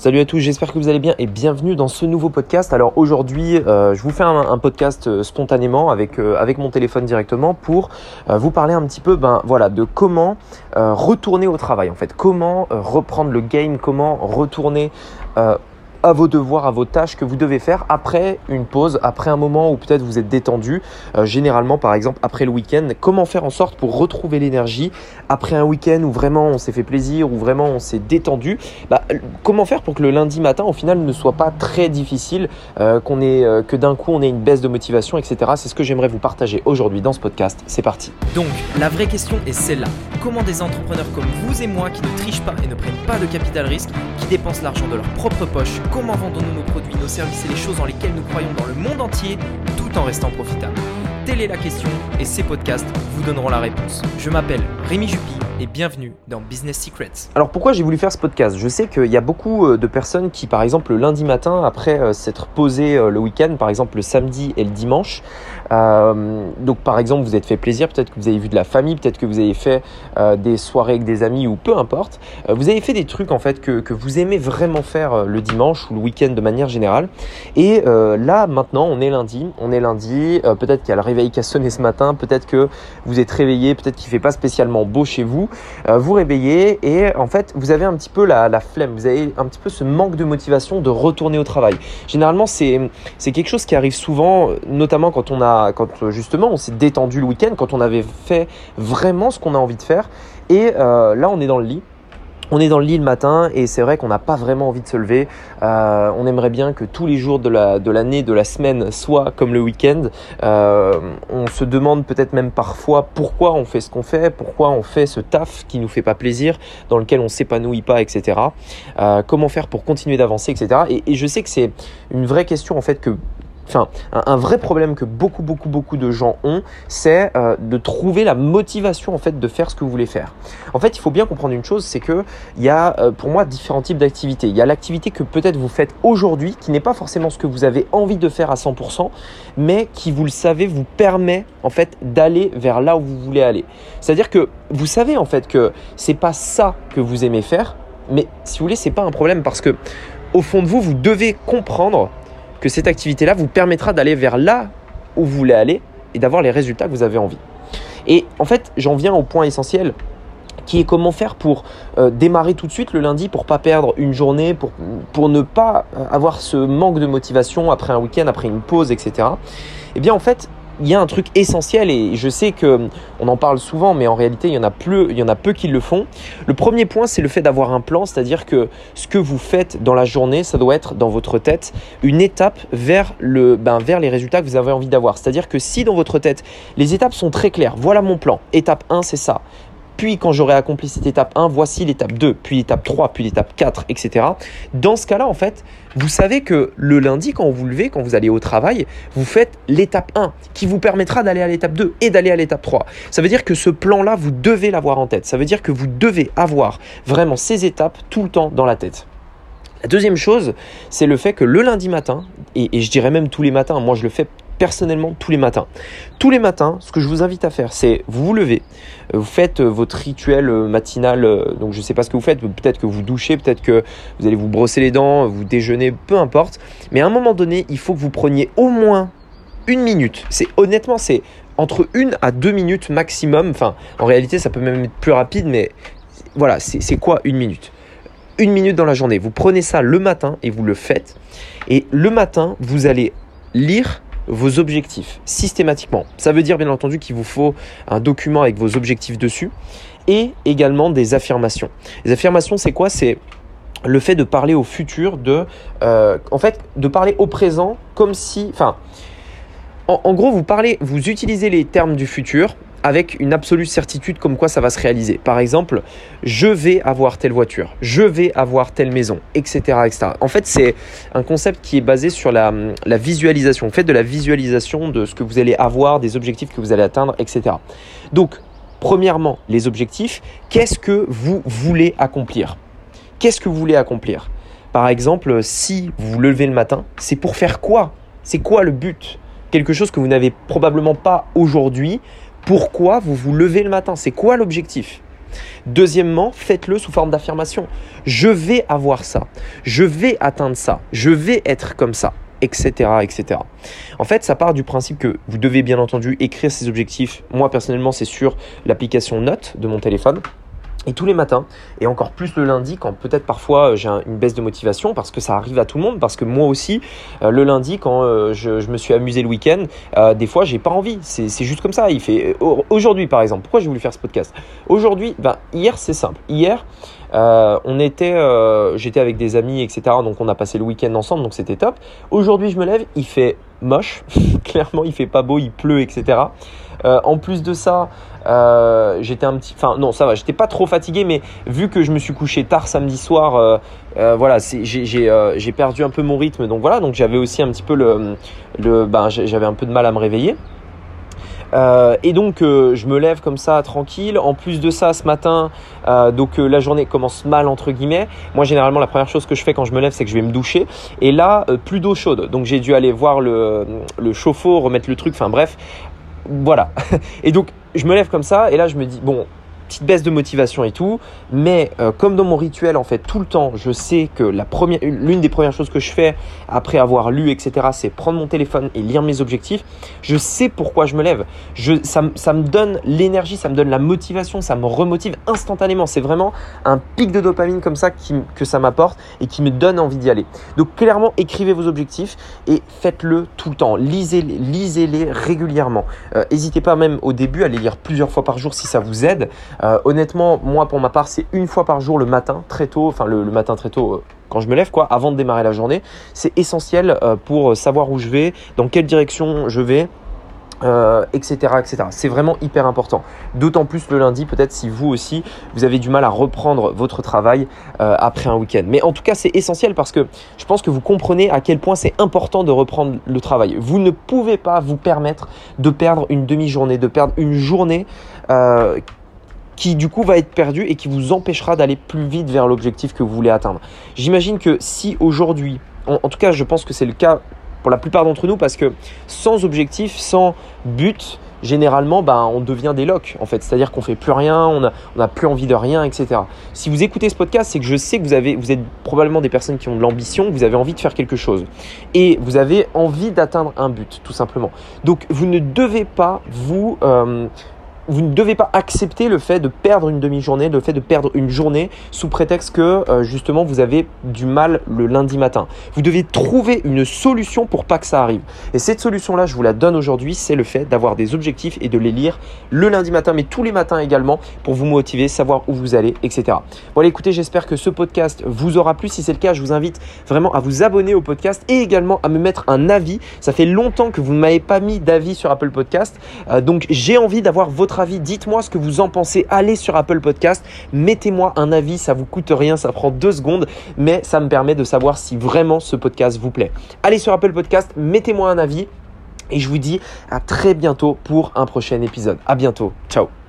Salut à tous, j'espère que vous allez bien et bienvenue dans ce nouveau podcast. Alors aujourd'hui, euh, je vous fais un, podcast euh, spontanément avec, euh, avec mon téléphone directement pour vous parler un petit peu ben, voilà, de comment retourner au travail en fait, comment reprendre le game, comment retourner à vos devoirs, à vos tâches que vous devez faire après une pause, après un moment où peut-être vous êtes détendu, euh, généralement par exemple après le week-end. Comment faire en sorte pour retrouver l'énergie après un week-end où vraiment on s'est fait plaisir, où vraiment on s'est détendu? Bah, Comment faire pour que le lundi matin au final ne soit pas très difficile, euh, qu'on ait, euh, que d'un coup on ait une baisse de motivation, etc. C'est ce que j'aimerais vous partager aujourd'hui dans ce podcast. C'est parti. Donc la vraie question est celle-là. Comment des entrepreneurs comme vous et moi qui ne trichent pas et ne prennent pas de capital risque, qui dépensent l'argent de leur propre poche, Comment vendons-nous nos produits, nos services et les choses dans lesquelles nous croyons dans le monde entier tout en restant profitables? Telle est la question et ces podcasts vous donneront la réponse. Je m'appelle Rémi Jupy et bienvenue dans Business Secrets. Alors pourquoi j'ai voulu faire ce podcast? Je sais qu'il y a beaucoup euh, de personnes qui, par exemple, le lundi matin, après euh, s'être posé euh, le week-end, par exemple le samedi et le dimanche, donc par exemple vous êtes fait plaisir, peut-être que vous avez vu de la famille, peut-être que vous avez fait des soirées avec des amis ou peu importe, vous avez fait des trucs en fait que, que vous aimez vraiment faire le dimanche ou le week-end de manière générale. Et là maintenant on est lundi, on est lundi, peut-être qu'il y a le réveil qui a sonné ce matin, peut-être que vous êtes réveillé, peut-être qu'il fait pas spécialement beau chez vous, vous réveillez et en fait vous avez un petit peu la, flemme, vous avez un petit peu ce manque de motivation de retourner au travail. Généralement c'est quelque chose qui arrive souvent, notamment quand on a quand justement on s'est détendu le week-end, quand on avait fait vraiment ce qu'on a envie de faire et euh, là on est dans le lit on est dans le lit le matin et c'est vrai qu'on n'a pas vraiment envie de se lever. Euh, on aimerait bien que tous les jours de l'année, de, la semaine soient comme le week-end. Euh, on se demande peut-être même parfois pourquoi on fait ce qu'on fait, pourquoi on fait ce taf qui nous fait pas plaisir, dans lequel on s'épanouit pas, etc. Euh, comment faire pour continuer d'avancer, etc. Et, et je sais que c'est une vraie question en fait que enfin, un, vrai problème que beaucoup, beaucoup, beaucoup de gens ont, c'est euh, de trouver la motivation en fait de faire ce que vous voulez faire. En fait, il faut bien comprendre une chose, c'est que il y a euh, pour moi différents types d'activités. Il y a l'activité que peut-être vous faites aujourd'hui, qui n'est pas forcément ce que vous avez envie de faire à 100%, mais qui, vous le savez, vous permet en fait d'aller vers là où vous voulez aller. C'est-à-dire que vous savez en fait que c'est pas ça que vous aimez faire, mais si vous voulez, c'est pas un problème parce que au fond de vous, vous devez comprendre que cette activité-là vous permettra d'aller vers là où vous voulez aller et d'avoir les résultats que vous avez envie. Et en fait, j'en viens au point essentiel qui est comment faire pour euh, démarrer tout de suite le lundi pour pas perdre une journée, pour, pour ne pas euh, avoir ce manque de motivation après un week-end, après une pause, etc. Eh bien en fait, il y a un truc essentiel et je sais que on en parle souvent, mais en réalité il y en a peu, il y en a peu qui le font. Le premier point, c'est le fait d'avoir un plan, c'est-à-dire que ce que vous faites dans la journée, ça doit être dans votre tête une étape vers le, ben, vers les résultats que vous avez envie d'avoir. C'est-à-dire que si dans votre tête les étapes sont très claires, voilà mon plan. Étape 1, c'est ça. Puis quand j'aurai accompli cette étape 1, voici l'étape 2, puis l'étape 3, puis l'étape 4, etc. Dans ce cas-là, en fait, vous savez que le lundi, quand vous levez, quand vous allez au travail, vous faites l'étape 1 qui vous permettra d'aller à l'étape 2 et d'aller à l'étape 3. Ça veut dire que ce plan-là, vous devez l'avoir en tête. Ça veut dire que vous devez avoir vraiment ces étapes tout le temps dans la tête. La deuxième chose, c'est le fait que le lundi matin, et, et je dirais même tous les matins, moi je le fais personnellement tous les matins. Tous les matins, ce que je vous invite à faire, c'est vous vous levez, euh, vous faites euh, votre rituel euh, matinal, donc je ne sais pas ce que vous faites, peut-être que vous douchez, peut-être que vous allez vous brosser les dents, vous déjeunez, peu importe. Mais à un moment donné, il faut que vous preniez au moins une minute. C'est honnêtement, c'est entre une à deux minutes maximum. Enfin, en réalité, ça peut même être plus rapide, mais voilà, c'est quoi une minute? Une minute dans la journée. Vous prenez ça le matin et vous le faites. Et le matin, vous allez lire vos objectifs systématiquement. Ça veut dire bien entendu qu'il vous faut un document avec vos objectifs dessus et également des affirmations. Les affirmations, c'est quoi? C'est le fait de parler au futur, de, euh, en fait, de parler au présent comme si, enfin, en, en, gros, vous parlez, vous utilisez les termes du futur avec une absolue certitude comme quoi ça va se réaliser. Par exemple, je vais avoir telle voiture, je vais avoir telle maison, etc. etc. En fait, c'est un concept qui est basé sur la, la visualisation. Faites de la visualisation de ce que vous allez avoir, des objectifs que vous allez atteindre, etc. Donc, premièrement, les objectifs, qu'est-ce que vous voulez accomplir? Qu'est-ce que vous voulez accomplir? Par exemple, si vous vous levez le matin, c'est pour faire quoi? C'est quoi le but? Quelque chose que vous n'avez probablement pas aujourd'hui, pourquoi vous vous levez le matin C'est quoi l'objectif? Deuxièmement, faites-le sous forme d'affirmation. Je vais avoir ça. Je vais atteindre ça. Je vais être comme ça etc., etc. En fait, ça part du principe que vous devez bien entendu écrire ces objectifs. Moi, personnellement, c'est sur l'application Note de mon téléphone. Et tous les matins, et encore plus le lundi, quand peut-être parfois euh, j'ai une baisse de motivation, parce que ça arrive à tout le monde, parce que moi aussi, euh, le lundi, quand euh, je, me suis amusé le week-end, des fois j'ai pas envie. C'est juste comme ça. Il fait aujourd'hui par exemple. Pourquoi j'ai voulu faire ce podcast? Aujourd'hui, ben, hier c'est simple. Hier, on était, j'étais avec des amis, etc. Donc on a passé le week-end ensemble, donc c'était top. Aujourd'hui, je me lève, il fait moche. Clairement, il fait pas beau, il pleut, etc. en plus de ça, euh, j'étais un petit, enfin non, ça va, j'étais pas trop fatigué, mais vu que je me suis couché tard samedi soir, euh, euh, voilà, j'ai perdu un peu mon rythme, donc voilà, donc j'avais aussi un petit peu le, le ben, j'avais un peu de mal à me réveiller. Et donc je me lève comme ça tranquille. En plus de ça, ce matin, donc la journée commence mal entre guillemets. Moi généralement la première chose que je fais quand je me lève, c'est que je vais me doucher. Et là, plus d'eau chaude. Donc j'ai dû aller voir le, le chauffe-eau, remettre le truc. Enfin bref, voilà. Et donc je me lève comme ça et là je me dis bon petite baisse de motivation et tout. Mais euh, comme dans mon rituel, en fait, tout le temps, je sais que la première, l'une des premières choses que je fais après avoir lu, etc., c'est prendre mon téléphone et lire mes objectifs. Je sais pourquoi je me lève. Je, ça, ça me donne l'énergie, ça me donne la motivation, ça me remotive instantanément. C'est vraiment un pic de dopamine comme ça qui, que ça m'apporte et qui me donne envie d'y aller. Donc clairement, écrivez vos objectifs et faites-le tout le temps. Lisez-les, lisez-les régulièrement. Euh, n'hésitez pas même au début à les lire plusieurs fois par jour si ça vous aide. Euh, honnêtement, moi pour ma part, c'est une fois par jour le matin, très tôt, enfin le, matin très tôt. Euh, quand je me lève, quoi, avant de démarrer la journée, c'est essentiel euh, pour savoir où je vais, dans quelle direction je vais, etc., etc. C'est vraiment hyper important. D'autant plus le lundi, peut-être si vous aussi, vous avez du mal à reprendre votre travail après un week-end. Mais en tout cas, c'est essentiel parce que je pense que vous comprenez à quel point c'est important de reprendre le travail. Vous ne pouvez pas vous permettre de perdre une demi-journée, de perdre une journée qui du coup va être perdu et qui vous empêchera d'aller plus vite vers l'objectif que vous voulez atteindre. J'imagine que si aujourd'hui, en, tout cas je pense que c'est le cas pour la plupart d'entre nous parce que sans objectif, sans but, généralement, ben, on devient des locs, en fait. C'est-à-dire qu'on fait plus rien, on n'a plus envie de rien, etc. Si vous écoutez ce podcast, c'est que je sais que vous, avez, vous êtes probablement des personnes qui ont de l'ambition, vous avez envie de faire quelque chose. Et vous avez envie d'atteindre un but, tout simplement. Donc, vous ne devez pas vous... Euh, vous ne devez pas accepter le fait de perdre une demi-journée, le fait de perdre une journée sous prétexte que euh, justement vous avez du mal le lundi matin. Vous devez trouver une solution pour pas que ça arrive. Et cette solution-là, je vous la donne aujourd'hui, c'est le fait d'avoir des objectifs et de les lire le lundi matin, mais tous les matins également pour vous motiver, savoir où vous allez, etc. Bon, écoutez, j'espère que ce podcast vous aura plu. Si c'est le cas, je vous invite vraiment à vous abonner au podcast et également à me mettre un avis. Ça fait longtemps que vous ne m'avez pas mis d'avis sur Apple Podcast, euh, donc j'ai envie d'avoir Dites-moi ce que vous en pensez. Allez sur Apple Podcast, mettez-moi un avis. Ça vous coûte rien, ça prend deux secondes, mais ça me permet de savoir si vraiment ce podcast vous plaît. Allez sur Apple Podcast, mettez-moi un avis. Et je vous dis à très bientôt pour un prochain épisode. À bientôt. Ciao.